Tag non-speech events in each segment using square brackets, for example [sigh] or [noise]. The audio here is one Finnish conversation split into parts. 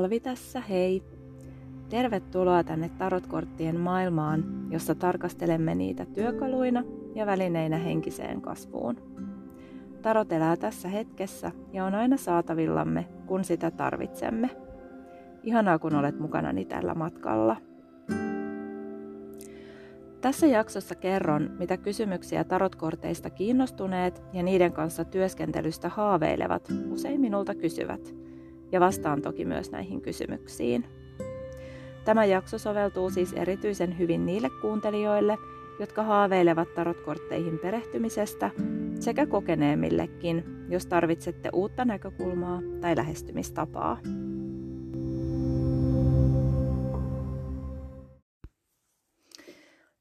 Alvi tässä, hei! Tervetuloa tänne tarotkorttien maailmaan, jossa tarkastelemme niitä työkaluina ja välineinä henkiseen kasvuun. Tarot elää tässä hetkessä ja on aina saatavillamme, kun sitä tarvitsemme. Ihanaa, kun olet mukanani tällä matkalla. Tässä jaksossa kerron, mitä kysymyksiä tarotkorteista kiinnostuneet ja niiden kanssa työskentelystä haaveilevat usein minulta kysyvät, ja vastaan toki myös näihin kysymyksiin. Tämä jakso soveltuu siis erityisen hyvin niille kuuntelijoille, jotka haaveilevat tarotkortteihin perehtymisestä, sekä kokeneemmillekin, jos tarvitsette uutta näkökulmaa tai lähestymistapaa.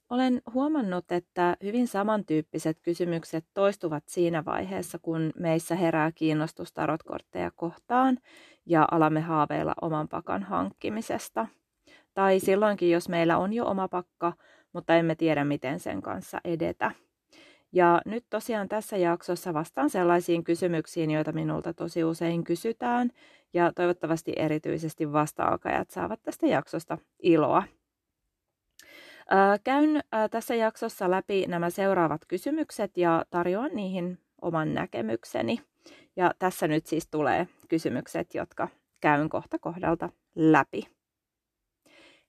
Olen huomannut, että hyvin samantyyppiset kysymykset toistuvat siinä vaiheessa, kun meissä herää kiinnostus tarotkortteja kohtaan ja alamme haaveilla oman pakan hankkimisesta. Tai silloinkin, jos meillä on jo oma pakka, mutta emme tiedä, miten sen kanssa edetä. Ja nyt tosiaan tässä jaksossa vastaan sellaisiin kysymyksiin, joita minulta tosi usein kysytään, ja toivottavasti erityisesti vasta-alkajat saavat tästä jaksosta iloa. Käyn tässä jaksossa läpi nämä seuraavat kysymykset ja tarjoan niihin oman näkemykseni. Ja tässä nyt siis tulee kysymykset, jotka käyn kohta kohdalta läpi.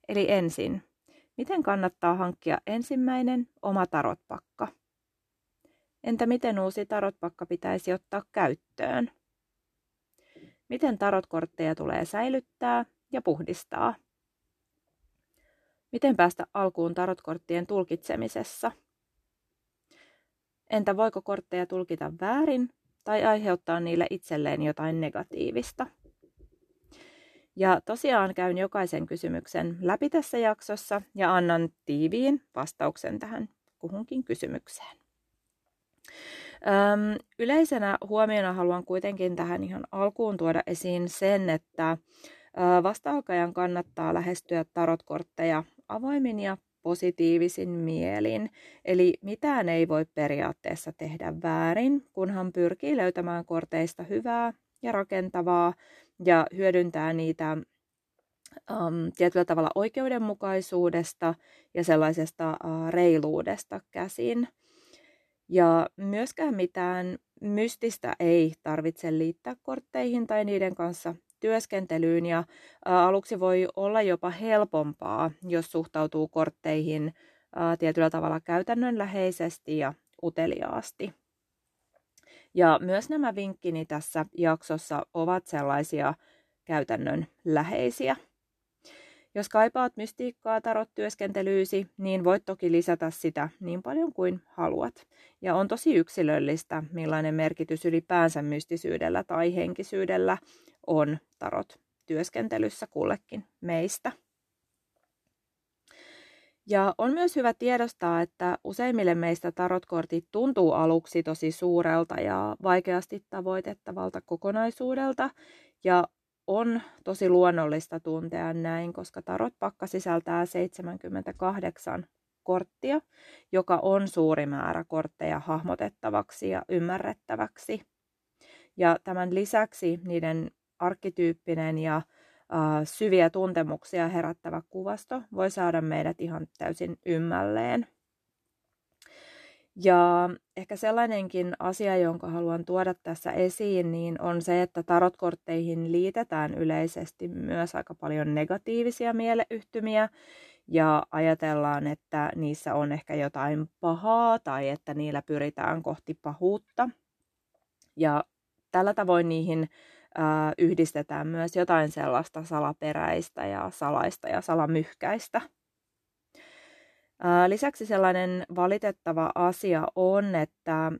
Eli ensin, miten kannattaa hankkia ensimmäinen oma tarotpakka? Entä miten uusi tarotpakka pitäisi ottaa käyttöön? Miten tarotkortteja tulee säilyttää ja puhdistaa? Miten päästä alkuun tarotkorttien tulkitsemisessa? Entä voiko kortteja tulkita väärin tai aiheuttaa niille itselleen jotain negatiivista? Ja tosiaan käyn jokaisen kysymyksen läpi tässä jaksossa ja annan tiiviin vastauksen tähän kuhunkin kysymykseen. Öm, yleisenä huomiona haluan kuitenkin tähän ihan alkuun tuoda esiin sen, että vasta-alkajan kannattaa lähestyä tarotkortteja avoimin ja positiivisin mielin. Eli mitään ei voi periaatteessa tehdä väärin, kunhan pyrkii löytämään korteista hyvää ja rakentavaa ja hyödyntää niitä um, tietyllä tavalla oikeudenmukaisuudesta ja sellaisesta uh, reiluudesta käsin. Ja myöskään mitään mystistä ei tarvitse liittää kortteihin tai niiden kanssa työskentelyyn ja aluksi voi olla jopa helpompaa, jos suhtautuu kortteihin tietyllä tavalla käytännönläheisesti ja uteliaasti. Ja myös nämä vinkkini tässä jaksossa ovat sellaisia käytännön läheisiä. Jos kaipaat mystiikkaa tarot-työskentelyysi, niin voit toki lisätä sitä niin paljon kuin haluat. Ja on tosi yksilöllistä, millainen merkitys ylipäänsä mystisyydellä tai henkisyydellä on tarot työskentelyssä kullekin meistä. Ja on myös hyvä tiedostaa, että useimmille meistä tarotkortit tuntuu aluksi tosi suurelta ja vaikeasti tavoitettavalta kokonaisuudelta. Ja on tosi luonnollista tuntea näin, koska tarotpakka sisältää 78 korttia, joka on suuri määrä kortteja hahmotettavaksi ja ymmärrettäväksi. Ja tämän lisäksi niiden arkkityyppinen ja syviä tuntemuksia herättävä kuvasto voi saada meidät ihan täysin ymmälleen. Ja ehkä sellainenkin asia, jonka haluan tuoda tässä esiin, niin on se, että tarotkortteihin liitetään yleisesti myös aika paljon negatiivisia mieleyhtymiä ja ajatellaan, että niissä on ehkä jotain pahaa tai että niillä pyritään kohti pahuutta. Ja tällä tavoin niihin yhdistetään myös jotain sellaista salaperäistä ja salaista ja salamyhkäistä. Lisäksi sellainen valitettava asia on, että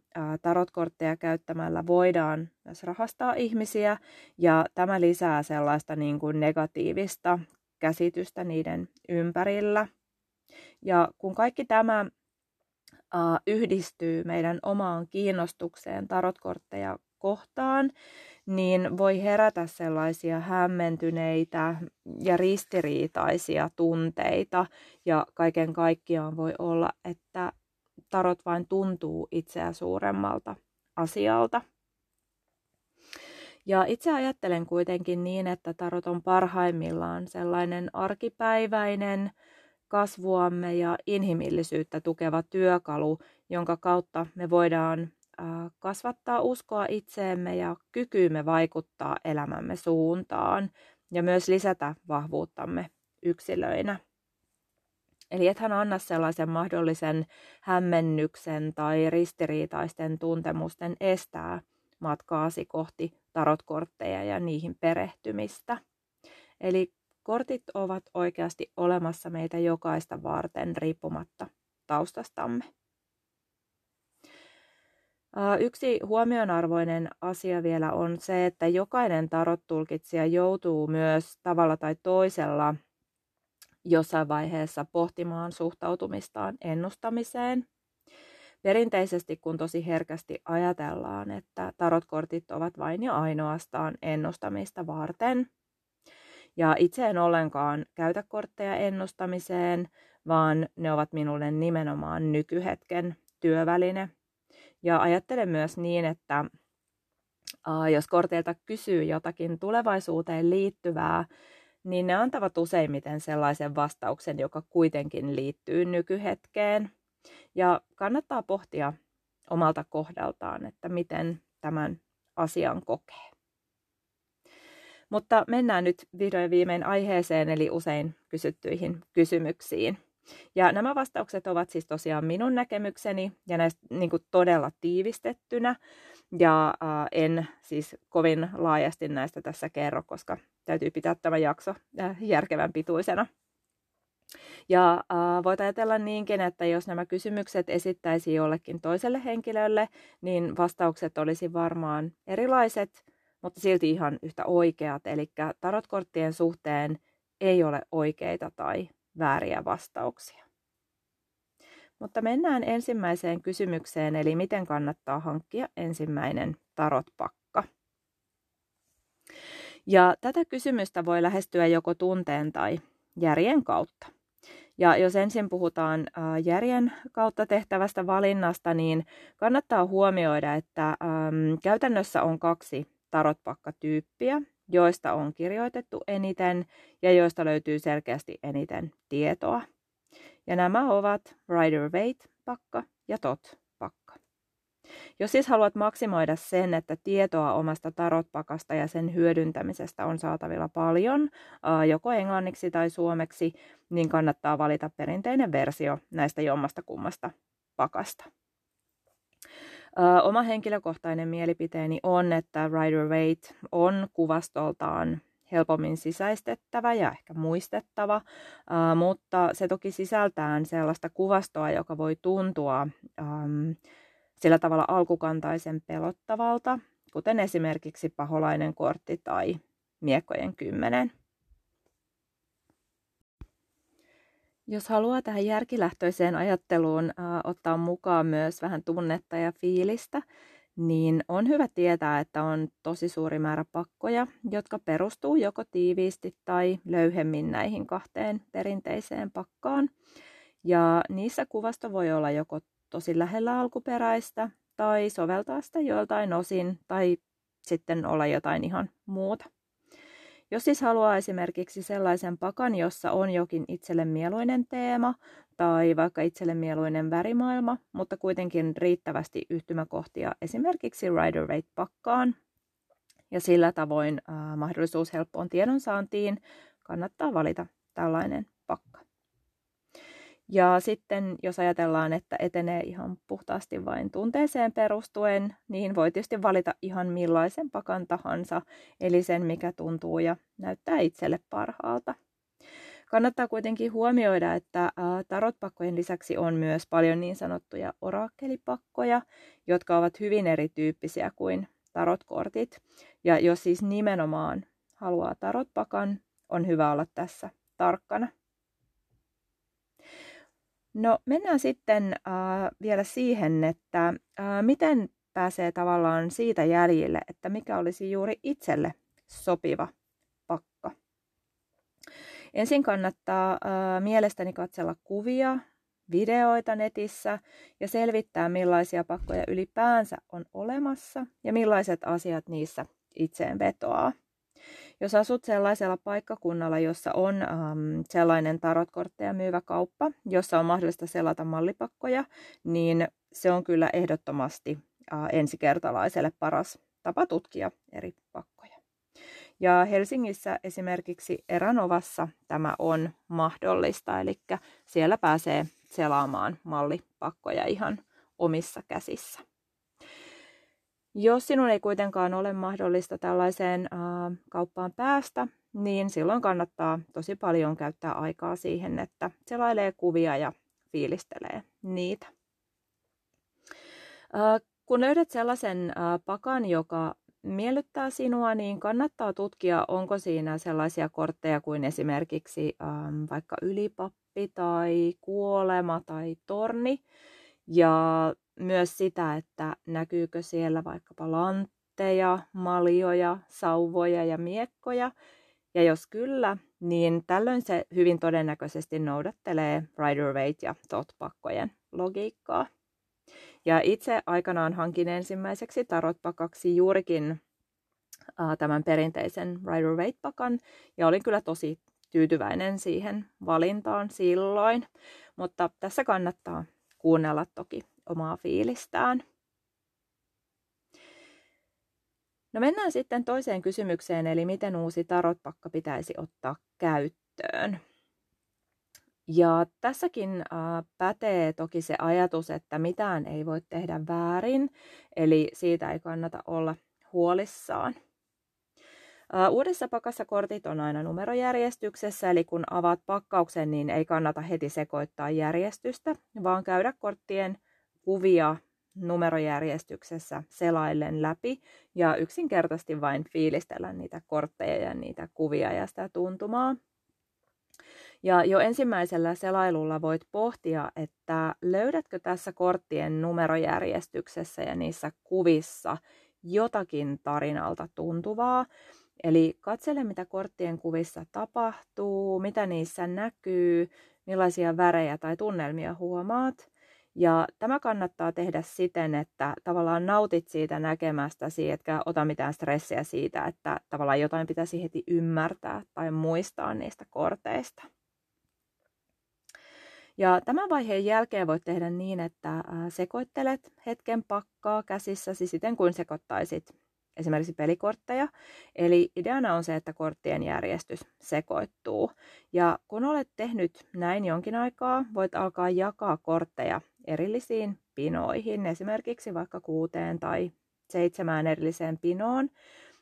tarotkortteja käyttämällä voidaan myös rahastaa ihmisiä ja tämä lisää sellaista niin kuin negatiivista käsitystä niiden ympärillä. Ja kun kaikki tämä yhdistyy meidän omaan kiinnostukseen tarotkortteja kohtaan, niin voi herätä sellaisia hämmentyneitä ja ristiriitaisia tunteita. Ja kaiken kaikkiaan voi olla, että tarot vain tuntuu itseä suuremmalta asialta. Ja itse ajattelen kuitenkin niin, että tarot on parhaimmillaan sellainen arkipäiväinen, kasvuamme ja inhimillisyyttä tukeva työkalu, jonka kautta me voidaan kasvattaa uskoa itseemme ja kykyymme vaikuttaa elämämme suuntaan ja myös lisätä vahvuuttamme yksilöinä. Eli ethän anna sellaisen mahdollisen hämmennyksen tai ristiriitaisten tuntemusten estää matkaasi kohti tarotkortteja ja niihin perehtymistä. Eli kortit ovat oikeasti olemassa meitä jokaista varten riippumatta taustastamme. Yksi huomionarvoinen asia vielä on se, että jokainen tarot-tulkitsija joutuu myös tavalla tai toisella jossain vaiheessa pohtimaan suhtautumistaan ennustamiseen. Perinteisesti, kun tosi herkästi ajatellaan, että tarotkortit ovat vain ja ainoastaan ennustamista varten. Ja itse en ollenkaan käytä kortteja ennustamiseen, vaan ne ovat minulle nimenomaan nykyhetken työväline – ja ajattelen myös niin, että jos korteilta kysyy jotakin tulevaisuuteen liittyvää, niin ne antavat useimmiten sellaisen vastauksen, joka kuitenkin liittyy nykyhetkeen. Ja kannattaa pohtia omalta kohdaltaan, että miten tämän asian kokee. Mutta mennään nyt vihdoin viimein aiheeseen, eli usein kysyttyihin kysymyksiin. Ja nämä vastaukset ovat siis tosiaan minun näkemykseni ja näistä niin kuin todella tiivistettynä. Ja äh, en siis kovin laajasti näistä tässä kerro, koska täytyy pitää tämä jakso äh, järkevän pituisena. Ja äh, voit ajatella niinkin, että jos nämä kysymykset esittäisi jollekin toiselle henkilölle, niin vastaukset olisi varmaan erilaiset, mutta silti ihan yhtä oikeat. Eli tarotkorttien suhteen ei ole oikeita tai vääriä vastauksia. Mutta mennään ensimmäiseen kysymykseen, eli miten kannattaa hankkia ensimmäinen tarotpakka. Ja tätä kysymystä voi lähestyä joko tunteen tai järjen kautta. Ja jos ensin puhutaan järjen kautta tehtävästä valinnasta, niin kannattaa huomioida, että käytännössä on kaksi tarotpakkatyyppiä, joista on kirjoitettu eniten ja joista löytyy selkeästi eniten tietoa. Ja nämä ovat Rider-Waite-pakka ja TOT-pakka. Jos siis haluat maksimoida sen, että tietoa omasta tarotpakasta ja sen hyödyntämisestä on saatavilla paljon, joko englanniksi tai suomeksi, niin kannattaa valita perinteinen versio näistä jommasta kummasta pakasta. Oma henkilökohtainen mielipiteeni on, että Rider Waite on kuvastoltaan helpommin sisäistettävä ja ehkä muistettava, mutta se toki sisältää sellaista kuvastoa, joka voi tuntua sillä tavalla alkukantaisen pelottavalta, kuten esimerkiksi paholainen kortti tai miekkojen kymmenen. Jos haluaa tähän järkilähtöiseen ajatteluun äh, ottaa mukaan myös vähän tunnetta ja fiilistä, niin on hyvä tietää, että on tosi suuri määrä pakkoja, jotka perustuu joko tiiviisti tai löyhemmin näihin kahteen perinteiseen pakkaan. Ja niissä kuvasto voi olla joko tosi lähellä alkuperäistä tai soveltaa sitä joiltain osin tai sitten olla jotain ihan muuta. Jos siis haluaa esimerkiksi sellaisen pakan, jossa on jokin itselle mieluinen teema tai vaikka itselle mieluinen värimaailma, mutta kuitenkin riittävästi yhtymäkohtia esimerkiksi Rider Rate-pakkaan ja sillä tavoin äh, mahdollisuus helppoon tiedonsaantiin, kannattaa valita tällainen pakka. Ja sitten jos ajatellaan, että etenee ihan puhtaasti vain tunteeseen perustuen, niin voi tietysti valita ihan millaisen pakan tahansa, eli sen mikä tuntuu ja näyttää itselle parhaalta. Kannattaa kuitenkin huomioida, että tarotpakkojen lisäksi on myös paljon niin sanottuja orakkelipakkoja, jotka ovat hyvin erityyppisiä kuin tarotkortit. Ja jos siis nimenomaan haluaa tarotpakan, on hyvä olla tässä tarkkana. No mennään sitten äh, vielä siihen, että äh, miten pääsee tavallaan siitä jäljille, että mikä olisi juuri itselle sopiva pakka. Ensin kannattaa äh, mielestäni katsella kuvia, videoita netissä ja selvittää millaisia pakkoja ylipäänsä on olemassa ja millaiset asiat niissä itseen vetoaa. Jos asut sellaisella paikkakunnalla, jossa on ähm, sellainen tarotkortteja myyvä kauppa, jossa on mahdollista selata mallipakkoja, niin se on kyllä ehdottomasti äh, ensikertalaiselle paras tapa tutkia eri pakkoja. Ja Helsingissä esimerkiksi Eranovassa tämä on mahdollista, eli siellä pääsee selaamaan mallipakkoja ihan omissa käsissä. Jos sinun ei kuitenkaan ole mahdollista tällaiseen äh, kauppaan päästä, niin silloin kannattaa tosi paljon käyttää aikaa siihen, että selailee kuvia ja fiilistelee niitä. Äh, kun löydät sellaisen äh, pakan, joka miellyttää sinua, niin kannattaa tutkia, onko siinä sellaisia kortteja kuin esimerkiksi ähm, vaikka ylipappi tai kuolema tai torni. Ja myös sitä, että näkyykö siellä vaikkapa lantteja, maljoja, sauvoja ja miekkoja. Ja jos kyllä, niin tällöin se hyvin todennäköisesti noudattelee Rider-Waite ja Tot-pakkojen logiikkaa. Ja itse aikanaan hankin ensimmäiseksi tarotpakaksi juurikin äh, tämän perinteisen Rider-Waite-pakan, ja olin kyllä tosi tyytyväinen siihen valintaan silloin. Mutta tässä kannattaa kuunnella toki omaa fiilistään. No mennään sitten toiseen kysymykseen, eli miten uusi tarotpakka pitäisi ottaa käyttöön. Ja tässäkin äh, pätee toki se ajatus, että mitään ei voi tehdä väärin, eli siitä ei kannata olla huolissaan. Äh, uudessa pakassa kortit on aina numerojärjestyksessä, eli kun avaat pakkauksen, niin ei kannata heti sekoittaa järjestystä, vaan käydä korttien kuvia numerojärjestyksessä selaillen läpi ja yksinkertaisesti vain fiilistellä niitä kortteja ja niitä kuvia ja sitä tuntumaa. Ja jo ensimmäisellä selailulla voit pohtia, että löydätkö tässä korttien numerojärjestyksessä ja niissä kuvissa jotakin tarinalta tuntuvaa. Eli katsele, mitä korttien kuvissa tapahtuu, mitä niissä näkyy, millaisia värejä tai tunnelmia huomaat. Ja tämä kannattaa tehdä siten, että tavallaan nautit siitä näkemästäsi, etkä ota mitään stressiä siitä, että tavallaan jotain pitäisi heti ymmärtää tai muistaa niistä korteista. Ja tämän vaiheen jälkeen voit tehdä niin, että sekoittelet hetken pakkaa käsissäsi siten kuin sekoittaisit esimerkiksi pelikortteja. Eli ideana on se, että korttien järjestys sekoittuu. Ja kun olet tehnyt näin jonkin aikaa, voit alkaa jakaa kortteja erillisiin pinoihin, esimerkiksi vaikka kuuteen tai seitsemään erilliseen pinoon.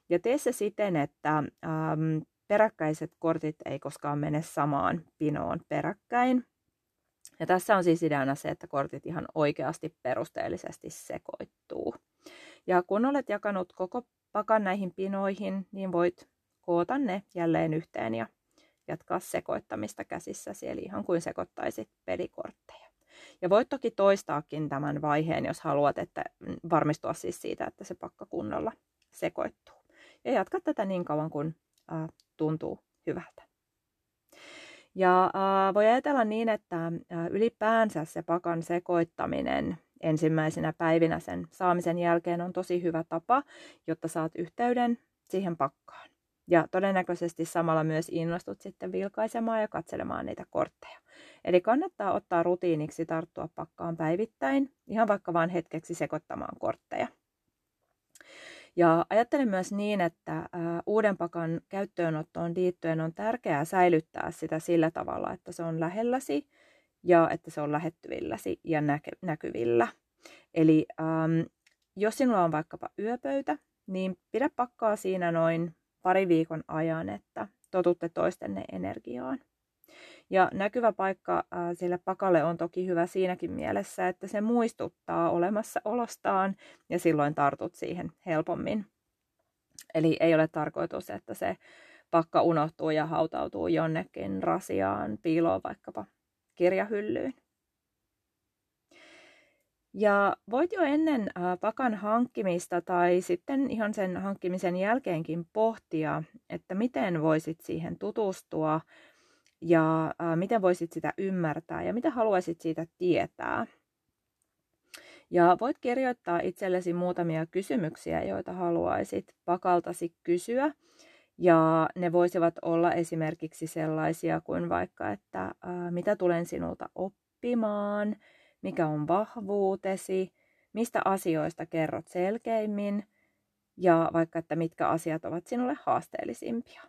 Ja tee se siten, että ähm, peräkkäiset kortit ei koskaan mene samaan pinoon peräkkäin. Ja tässä on siis ideana se, että kortit ihan oikeasti perusteellisesti sekoittuu. Ja kun olet jakanut koko pakan näihin pinoihin, niin voit koota ne jälleen yhteen ja jatkaa sekoittamista käsissäsi, eli ihan kuin sekoittaisit pelikortteja. Ja voit toki toistaakin tämän vaiheen, jos haluat, että varmistua siis siitä, että se pakka kunnolla sekoittuu. Ja jatka tätä niin kauan, kun äh, tuntuu hyvältä. Ja äh, voi ajatella niin, että äh, ylipäänsä se pakan sekoittaminen ensimmäisenä päivinä sen saamisen jälkeen on tosi hyvä tapa, jotta saat yhteyden siihen pakkaan. Ja todennäköisesti samalla myös innostut sitten vilkaisemaan ja katselemaan niitä kortteja. Eli kannattaa ottaa rutiiniksi tarttua pakkaan päivittäin, ihan vaikka vain hetkeksi sekoittamaan kortteja. Ja ajattelen myös niin, että uuden pakan käyttöönottoon liittyen on tärkeää säilyttää sitä sillä tavalla, että se on lähelläsi ja että se on lähettyvilläsi ja näkyvillä. Eli ähm, jos sinulla on vaikkapa yöpöytä, niin pidä pakkaa siinä noin pari viikon ajan, että totutte toistenne energiaan. Ja näkyvä paikka sille pakalle on toki hyvä siinäkin mielessä, että se muistuttaa olemassaolostaan ja silloin tartut siihen helpommin. Eli ei ole tarkoitus, että se pakka unohtuu ja hautautuu jonnekin rasiaan piiloon vaikkapa kirjahyllyyn. Ja voit jo ennen pakan hankkimista tai sitten ihan sen hankkimisen jälkeenkin pohtia, että miten voisit siihen tutustua ja miten voisit sitä ymmärtää ja mitä haluaisit siitä tietää. Ja voit kirjoittaa itsellesi muutamia kysymyksiä, joita haluaisit pakaltasi kysyä. Ja ne voisivat olla esimerkiksi sellaisia kuin vaikka, että mitä tulen sinulta oppimaan, mikä on vahvuutesi, mistä asioista kerrot selkeimmin ja vaikka, että mitkä asiat ovat sinulle haasteellisimpia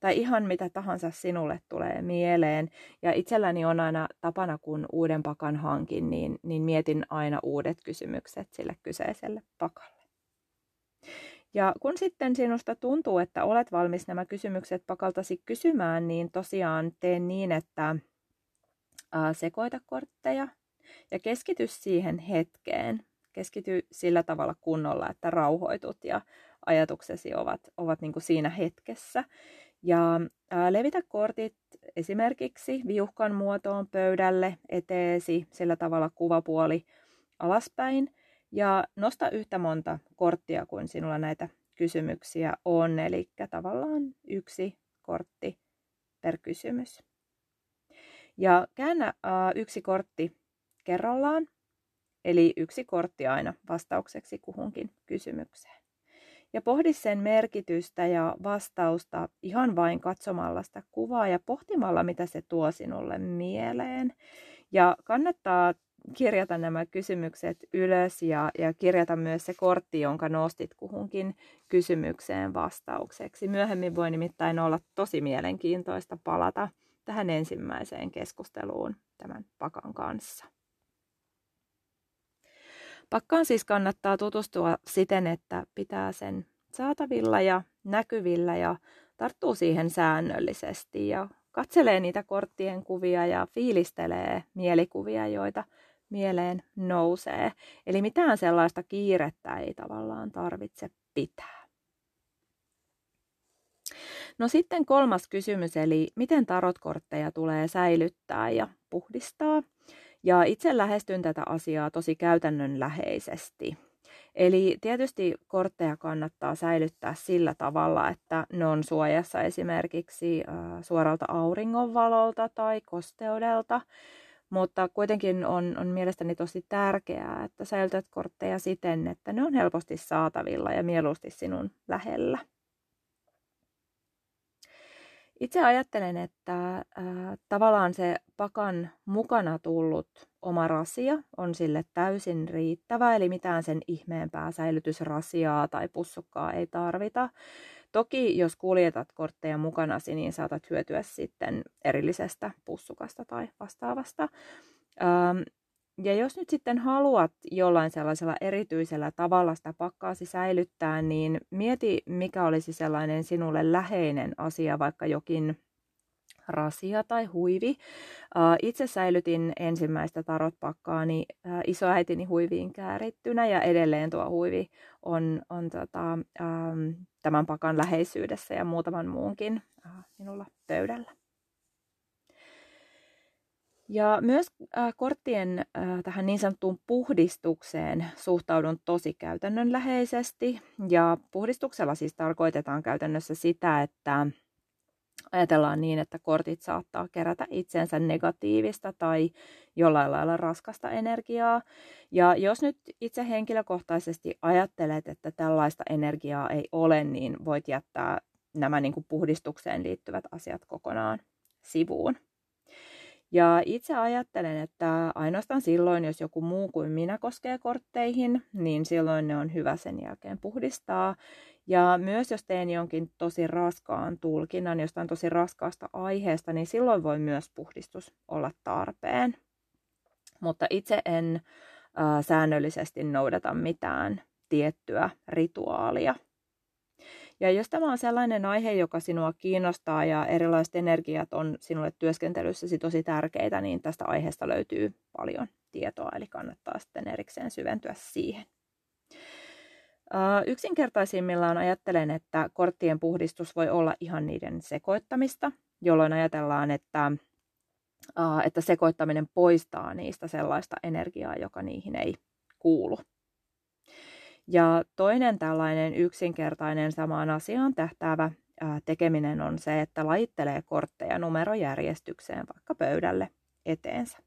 tai ihan mitä tahansa sinulle tulee mieleen. Ja itselläni on aina tapana, kun uuden pakan hankin, niin, niin mietin aina uudet kysymykset sille kyseiselle pakalle. Ja kun sitten sinusta tuntuu, että olet valmis nämä kysymykset pakaltasi kysymään, niin tosiaan teen niin, että sekoita kortteja ja keskity siihen hetkeen. Keskity sillä tavalla kunnolla, että rauhoitut ja ajatuksesi ovat, ovat niin kuin siinä hetkessä. Ja ää, levitä kortit esimerkiksi viuhkan muotoon pöydälle eteesi, sillä tavalla kuvapuoli alaspäin. Ja nosta yhtä monta korttia kuin sinulla näitä kysymyksiä on, eli tavallaan yksi kortti per kysymys. Ja käännä ää, yksi kortti kerrallaan, eli yksi kortti aina vastaukseksi kuhunkin kysymykseen ja pohdi sen merkitystä ja vastausta ihan vain katsomalla sitä kuvaa ja pohtimalla, mitä se tuo sinulle mieleen. Ja kannattaa kirjata nämä kysymykset ylös ja, ja kirjata myös se kortti, jonka nostit kuhunkin kysymykseen vastaukseksi. Myöhemmin voi nimittäin olla tosi mielenkiintoista palata tähän ensimmäiseen keskusteluun tämän pakan kanssa. Pakkaan siis kannattaa tutustua siten, että pitää sen saatavilla ja näkyvillä ja tarttuu siihen säännöllisesti ja katselee niitä korttien kuvia ja fiilistelee mielikuvia, joita mieleen nousee. Eli mitään sellaista kiirettä ei tavallaan tarvitse pitää. No sitten kolmas kysymys, eli miten tarotkortteja tulee säilyttää ja puhdistaa. Ja itse lähestyn tätä asiaa tosi käytännönläheisesti. Eli tietysti kortteja kannattaa säilyttää sillä tavalla, että ne on suojassa esimerkiksi suoralta auringonvalolta tai kosteudelta, mutta kuitenkin on, on mielestäni tosi tärkeää, että säilytät kortteja siten, että ne on helposti saatavilla ja mieluusti sinun lähellä. Itse ajattelen, että äh, tavallaan se pakan mukana tullut oma rasia on sille täysin riittävä, eli mitään sen ihmeempää säilytysrasiaa tai pussukkaa ei tarvita. Toki jos kuljetat kortteja mukanasi, niin saatat hyötyä sitten erillisestä pussukasta tai vastaavasta. Ähm, ja jos nyt sitten haluat jollain sellaisella erityisellä tavalla sitä pakkaasi säilyttää, niin mieti mikä olisi sellainen sinulle läheinen asia, vaikka jokin rasia tai huivi. Itse säilytin ensimmäistä tarotpakkaani isoäitini huiviin käärittynä ja edelleen tuo huivi on, on tota, tämän pakan läheisyydessä ja muutaman muunkin minulla pöydällä. Ja myös äh, korttien äh, tähän niin sanottuun puhdistukseen suhtaudun tosi käytännönläheisesti. Ja puhdistuksella siis tarkoitetaan käytännössä sitä, että ajatellaan niin, että kortit saattaa kerätä itsensä negatiivista tai jollain lailla raskasta energiaa. Ja jos nyt itse henkilökohtaisesti ajattelet, että tällaista energiaa ei ole, niin voit jättää nämä niin kuin puhdistukseen liittyvät asiat kokonaan sivuun. Ja itse ajattelen, että ainoastaan silloin, jos joku muu kuin minä koskee kortteihin, niin silloin ne on hyvä sen jälkeen puhdistaa. Ja myös jos teen jonkin tosi raskaan tulkinnan jostain tosi raskaasta aiheesta, niin silloin voi myös puhdistus olla tarpeen. Mutta itse en äh, säännöllisesti noudata mitään tiettyä rituaalia. Ja jos tämä on sellainen aihe, joka sinua kiinnostaa ja erilaiset energiat on sinulle työskentelyssäsi tosi tärkeitä, niin tästä aiheesta löytyy paljon tietoa, eli kannattaa sitten erikseen syventyä siihen. Yksinkertaisimmillaan ajattelen, että korttien puhdistus voi olla ihan niiden sekoittamista, jolloin ajatellaan, että, että sekoittaminen poistaa niistä sellaista energiaa, joka niihin ei kuulu. Ja toinen tällainen yksinkertainen samaan asiaan tähtäävä tekeminen on se, että lajittelee kortteja numerojärjestykseen vaikka pöydälle eteensä.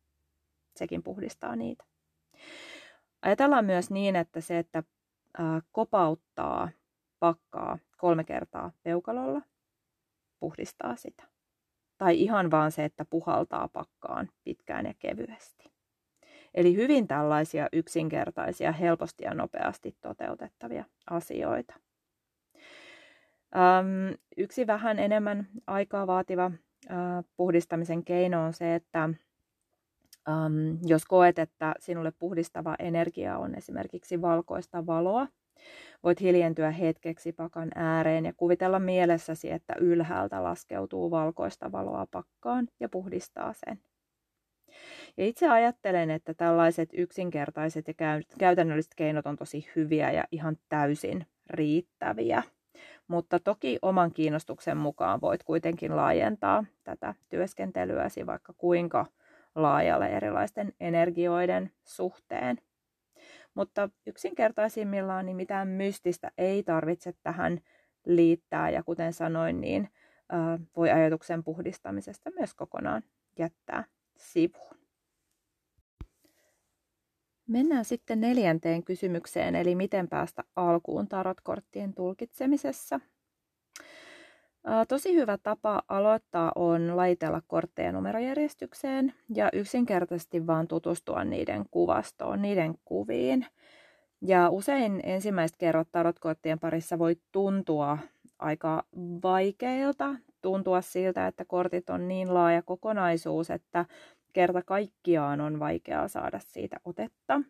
Sekin puhdistaa niitä. Ajatellaan myös niin, että se, että kopauttaa pakkaa kolme kertaa peukalolla, puhdistaa sitä. Tai ihan vaan se, että puhaltaa pakkaan pitkään ja kevyesti. Eli hyvin tällaisia yksinkertaisia, helposti ja nopeasti toteutettavia asioita. Öm, yksi vähän enemmän aikaa vaativa ö, puhdistamisen keino on se, että öm, jos koet, että sinulle puhdistava energia on esimerkiksi valkoista valoa, voit hiljentyä hetkeksi pakan ääreen ja kuvitella mielessäsi, että ylhäältä laskeutuu valkoista valoa pakkaan ja puhdistaa sen. Ja itse ajattelen, että tällaiset yksinkertaiset ja käytännölliset keinot on tosi hyviä ja ihan täysin riittäviä. Mutta toki oman kiinnostuksen mukaan voit kuitenkin laajentaa tätä työskentelyäsi vaikka kuinka laajalle erilaisten energioiden suhteen. Mutta yksinkertaisimmillaan niin mitään mystistä ei tarvitse tähän liittää ja kuten sanoin, niin voi ajatuksen puhdistamisesta myös kokonaan jättää sivuun. Mennään sitten neljänteen kysymykseen, eli miten päästä alkuun tarotkorttien tulkitsemisessa. Tosi hyvä tapa aloittaa on laitella kortteja numerojärjestykseen ja yksinkertaisesti vaan tutustua niiden kuvastoon, niiden kuviin. Ja usein ensimmäiset kerrot tarotkorttien parissa voi tuntua aika vaikeilta, tuntua siltä, että kortit on niin laaja kokonaisuus, että kerta kaikkiaan on vaikeaa saada siitä otetta.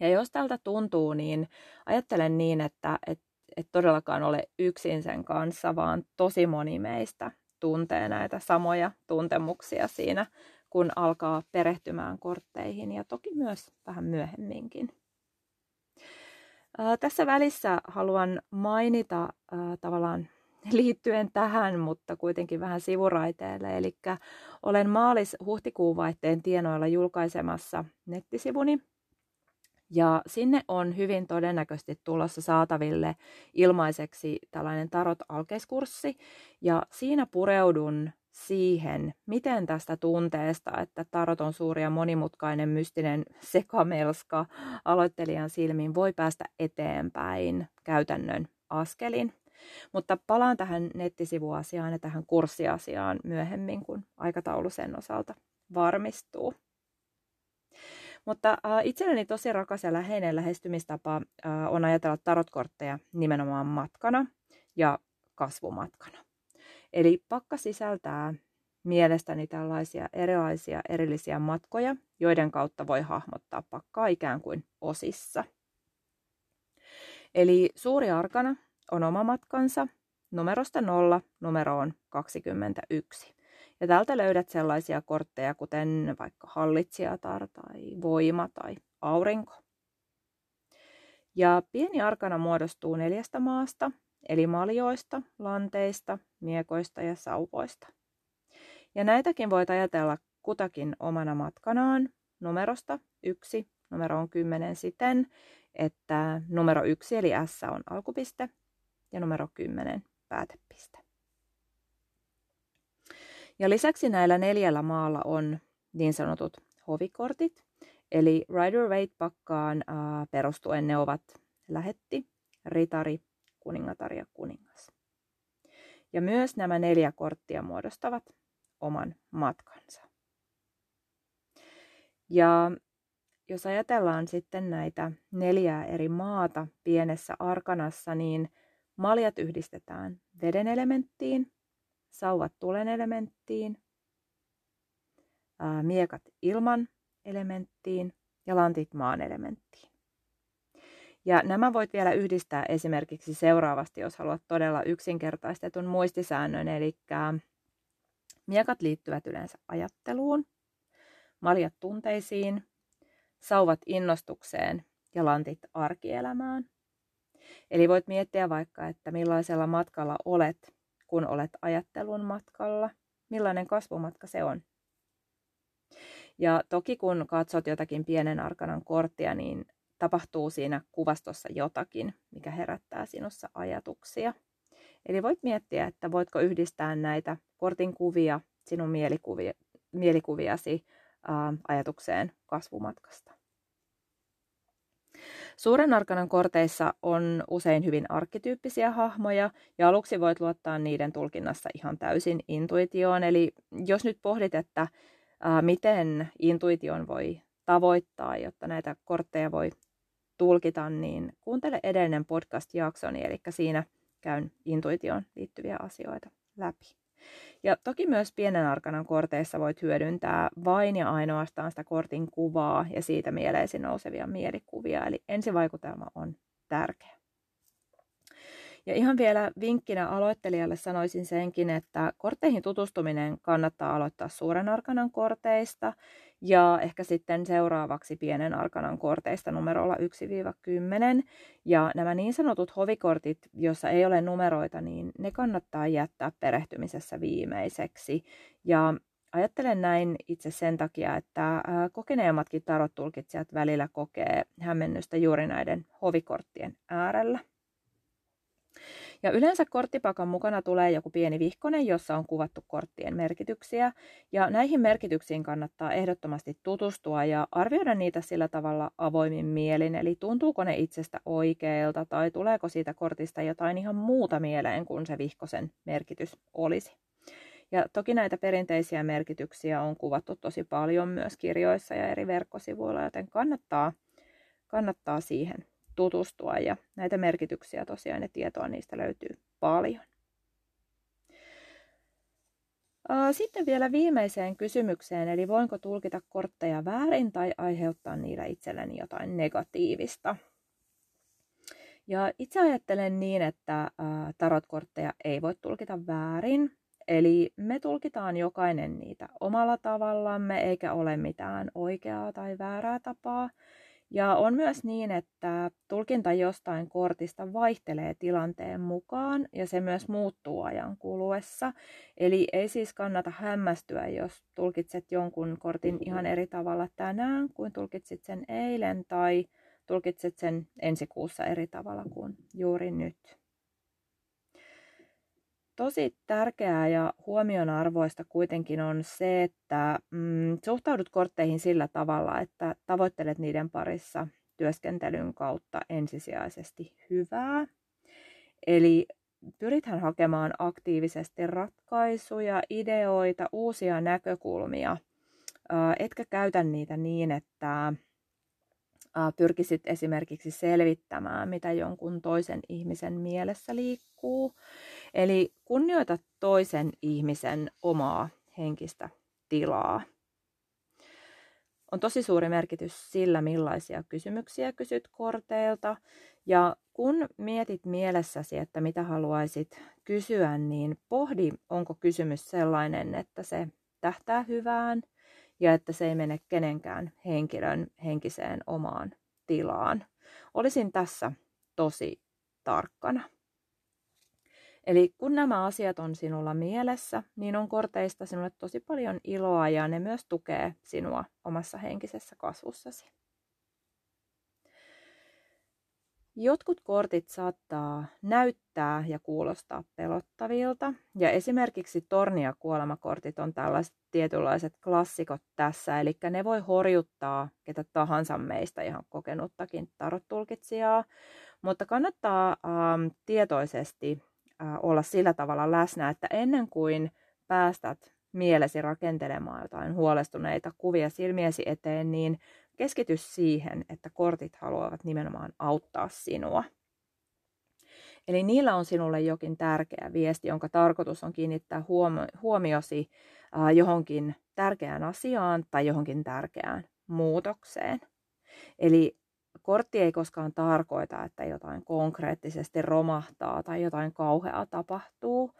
Ja jos tältä tuntuu, niin ajattelen niin, että et, et todellakaan ole yksin sen kanssa, vaan tosi moni meistä tuntee näitä samoja tuntemuksia siinä, kun alkaa perehtymään kortteihin ja toki myös vähän myöhemminkin. Ää, tässä välissä haluan mainita ää, tavallaan [laughs] liittyen tähän, mutta kuitenkin vähän sivuraiteelle. Eli olen maalis-huhtikuun vaihteen tienoilla julkaisemassa nettisivuni. Ja sinne on hyvin todennäköisesti tulossa saataville ilmaiseksi tällainen tarot alkeiskurssi. Ja siinä pureudun siihen, miten tästä tunteesta, että tarot on suuri ja monimutkainen mystinen [laughs] sekamelska aloittelijan silmiin, voi päästä eteenpäin käytännön askelin. Mutta palaan tähän nettisivuasiaan ja tähän kurssiasiaan myöhemmin, kun aikataulu sen osalta varmistuu. Mutta itselleni tosi rakas ja läheinen lähestymistapa äh, on ajatella tarotkortteja nimenomaan matkana ja kasvumatkana. Eli pakka sisältää mielestäni tällaisia erilaisia erillisiä matkoja, joiden kautta voi hahmottaa pakkaa ikään kuin osissa. Eli suuri arkana on oma matkansa numerosta 0 numeroon 21. Ja täältä löydät sellaisia kortteja kuten vaikka hallitsijatar tai voima tai aurinko. Ja pieni arkana muodostuu neljästä maasta, eli maljoista, lanteista, miekoista ja sauvoista. Ja näitäkin voit ajatella kutakin omana matkanaan numerosta 1 numeroon 10 siten, että numero 1 eli S on alkupiste ja numero 10 päätepiste. Ja lisäksi näillä neljällä maalla on niin sanotut hovikortit, eli Rider Waite-pakkaan äh, perustuen ne ovat lähetti, ritari, kuningatar ja kuningas. Ja myös nämä neljä korttia muodostavat oman matkansa. Ja jos ajatellaan sitten näitä neljää eri maata pienessä arkanassa, niin Maljat yhdistetään veden elementtiin, sauvat tulen elementtiin, miekat ilman elementtiin ja lantit maan elementtiin. Ja nämä voit vielä yhdistää esimerkiksi seuraavasti, jos haluat todella yksinkertaistetun muistisäännön, eli miekat liittyvät yleensä ajatteluun, maljat tunteisiin, sauvat innostukseen ja lantit arkielämään. Eli voit miettiä vaikka, että millaisella matkalla olet, kun olet ajattelun matkalla, millainen kasvumatka se on. Ja toki kun katsot jotakin pienen arkanan korttia, niin tapahtuu siinä kuvastossa jotakin, mikä herättää sinussa ajatuksia. Eli voit miettiä, että voitko yhdistää näitä kortin kuvia sinun mielikuviasi ää, ajatukseen kasvumatkasta. Suuren arkanan korteissa on usein hyvin arkkityyppisiä hahmoja ja aluksi voit luottaa niiden tulkinnassa ihan täysin intuitioon. Eli jos nyt pohdit, että miten intuition voi tavoittaa, jotta näitä kortteja voi tulkita, niin kuuntele edellinen podcast-jaksoni, eli siinä käyn intuitioon liittyviä asioita läpi. Ja toki myös pienen arkanan korteissa voit hyödyntää vain ja ainoastaan sitä kortin kuvaa ja siitä mieleesi nousevia mielikuvia. Eli ensivaikutelma on tärkeä. Ja ihan vielä vinkkinä aloittelijalle sanoisin senkin, että kortteihin tutustuminen kannattaa aloittaa suuren arkanan korteista ja ehkä sitten seuraavaksi pienen arkanan korteista numerolla 1-10. Ja nämä niin sanotut hovikortit, joissa ei ole numeroita, niin ne kannattaa jättää perehtymisessä viimeiseksi. Ja ajattelen näin itse sen takia, että kokeneemmatkin tarot-tulkitsijat välillä kokee hämmennystä juuri näiden hovikorttien äärellä. Ja yleensä korttipakan mukana tulee joku pieni vihkonen, jossa on kuvattu korttien merkityksiä. Ja näihin merkityksiin kannattaa ehdottomasti tutustua ja arvioida niitä sillä tavalla avoimin mielin. Eli tuntuuko ne itsestä oikeilta tai tuleeko siitä kortista jotain ihan muuta mieleen kuin se vihkosen merkitys olisi. Ja toki näitä perinteisiä merkityksiä on kuvattu tosi paljon myös kirjoissa ja eri verkkosivuilla, joten kannattaa, kannattaa siihen tutustua ja näitä merkityksiä tosiaan ja tietoa niistä löytyy paljon. Sitten vielä viimeiseen kysymykseen, eli voinko tulkita kortteja väärin tai aiheuttaa niillä itselleni jotain negatiivista. Ja itse ajattelen niin, että tarotkortteja ei voi tulkita väärin, eli me tulkitaan jokainen niitä omalla tavallamme, eikä ole mitään oikeaa tai väärää tapaa. Ja on myös niin, että tulkinta jostain kortista vaihtelee tilanteen mukaan ja se myös muuttuu ajan kuluessa. Eli ei siis kannata hämmästyä, jos tulkitset jonkun kortin ihan eri tavalla tänään kuin tulkitsit sen eilen tai tulkitset sen ensi kuussa eri tavalla kuin juuri nyt tosi tärkeää ja huomionarvoista kuitenkin on se, että mm, suhtaudut kortteihin sillä tavalla, että tavoittelet niiden parissa työskentelyn kautta ensisijaisesti hyvää. Eli pyrithän hakemaan aktiivisesti ratkaisuja, ideoita, uusia näkökulmia, etkä käytä niitä niin, että pyrkisit esimerkiksi selvittämään, mitä jonkun toisen ihmisen mielessä liikkuu. Eli kunnioita toisen ihmisen omaa henkistä tilaa. On tosi suuri merkitys sillä, millaisia kysymyksiä kysyt korteilta. Ja kun mietit mielessäsi, että mitä haluaisit kysyä, niin pohdi, onko kysymys sellainen, että se tähtää hyvään ja että se ei mene kenenkään henkilön henkiseen omaan tilaan. Olisin tässä tosi tarkkana. Eli kun nämä asiat on sinulla mielessä, niin on korteista sinulle tosi paljon iloa ja ne myös tukee sinua omassa henkisessä kasvussasi. Jotkut kortit saattaa näyttää ja kuulostaa pelottavilta, ja esimerkiksi tornia kuolemakortit on tällaiset tietynlaiset klassikot tässä, eli ne voi horjuttaa ketä tahansa meistä ihan kokenuttakin tarotulkitsijaa, mutta kannattaa ähm, tietoisesti olla sillä tavalla läsnä, että ennen kuin päästät mielesi rakentelemaan jotain huolestuneita kuvia silmiesi eteen, niin keskity siihen, että kortit haluavat nimenomaan auttaa sinua. Eli niillä on sinulle jokin tärkeä viesti, jonka tarkoitus on kiinnittää huomiosi johonkin tärkeään asiaan tai johonkin tärkeään muutokseen. Eli kortti ei koskaan tarkoita, että jotain konkreettisesti romahtaa tai jotain kauheaa tapahtuu.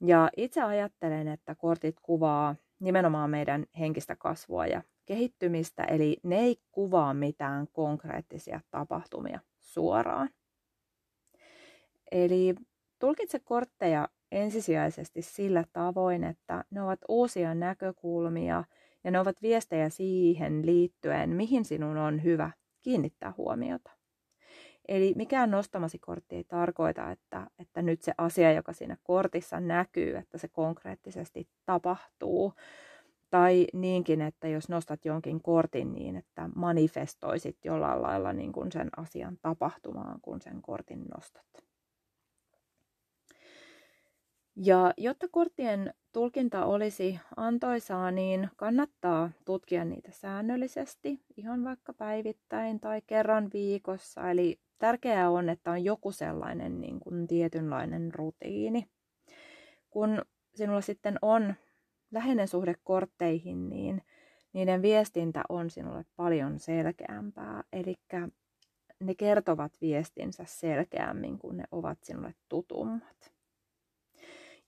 Ja itse ajattelen, että kortit kuvaa nimenomaan meidän henkistä kasvua ja kehittymistä, eli ne ei kuvaa mitään konkreettisia tapahtumia suoraan. Eli tulkitse kortteja ensisijaisesti sillä tavoin, että ne ovat uusia näkökulmia ja ne ovat viestejä siihen liittyen, mihin sinun on hyvä kiinnittää huomiota. Eli mikään nostamasi kortti ei tarkoita, että, että nyt se asia, joka siinä kortissa näkyy, että se konkreettisesti tapahtuu. Tai niinkin, että jos nostat jonkin kortin niin, että manifestoisit jollain lailla niin kuin sen asian tapahtumaan, kun sen kortin nostat. Ja jotta korttien tulkinta olisi antoisaa, niin kannattaa tutkia niitä säännöllisesti, ihan vaikka päivittäin tai kerran viikossa. Eli tärkeää on, että on joku sellainen niin kuin tietynlainen rutiini. Kun sinulla sitten on läheinen suhde kortteihin, niin niiden viestintä on sinulle paljon selkeämpää. Eli ne kertovat viestinsä selkeämmin, kun ne ovat sinulle tutummat.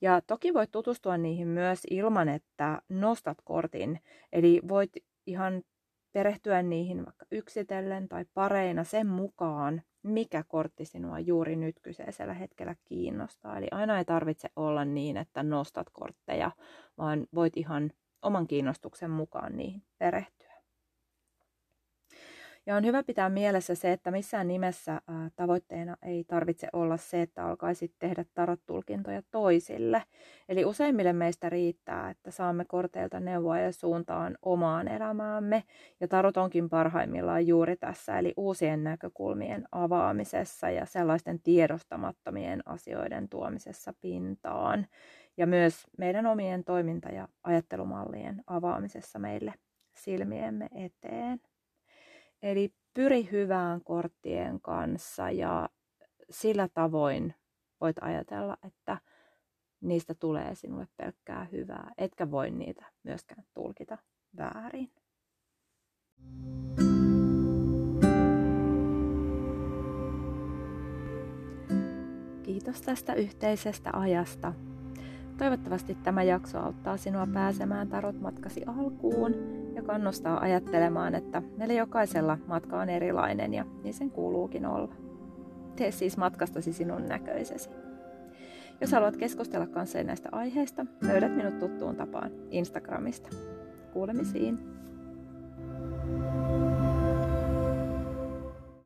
Ja toki voit tutustua niihin myös ilman, että nostat kortin. Eli voit ihan perehtyä niihin vaikka yksitellen tai pareina sen mukaan, mikä kortti sinua juuri nyt kyseisellä hetkellä kiinnostaa. Eli aina ei tarvitse olla niin, että nostat kortteja, vaan voit ihan oman kiinnostuksen mukaan niihin perehtyä. Ja on hyvä pitää mielessä se, että missään nimessä tavoitteena ei tarvitse olla se, että alkaisit tehdä tarot-tulkintoja toisille. Eli useimmille meistä riittää, että saamme korteilta neuvoa ja suuntaan omaan elämäämme. Ja tarot onkin parhaimmillaan juuri tässä, eli uusien näkökulmien avaamisessa ja sellaisten tiedostamattomien asioiden tuomisessa pintaan. Ja myös meidän omien toiminta- ja ajattelumallien avaamisessa meille silmiemme eteen. Eli pyri hyvään korttien kanssa ja sillä tavoin voit ajatella, että niistä tulee sinulle pelkkää hyvää, etkä voi niitä myöskään tulkita väärin. Kiitos tästä yhteisestä ajasta. Toivottavasti tämä jakso auttaa sinua pääsemään tarot-matkasi alkuun ja kannustaa ajattelemaan, että meillä jokaisella matka on erilainen ja niin sen kuuluukin olla. Tee siis matkastasi sinun näköisesi. Jos haluat keskustella kanssani näistä aiheista, löydät minut tuttuun tapaan Instagramista. Kuulemisiin!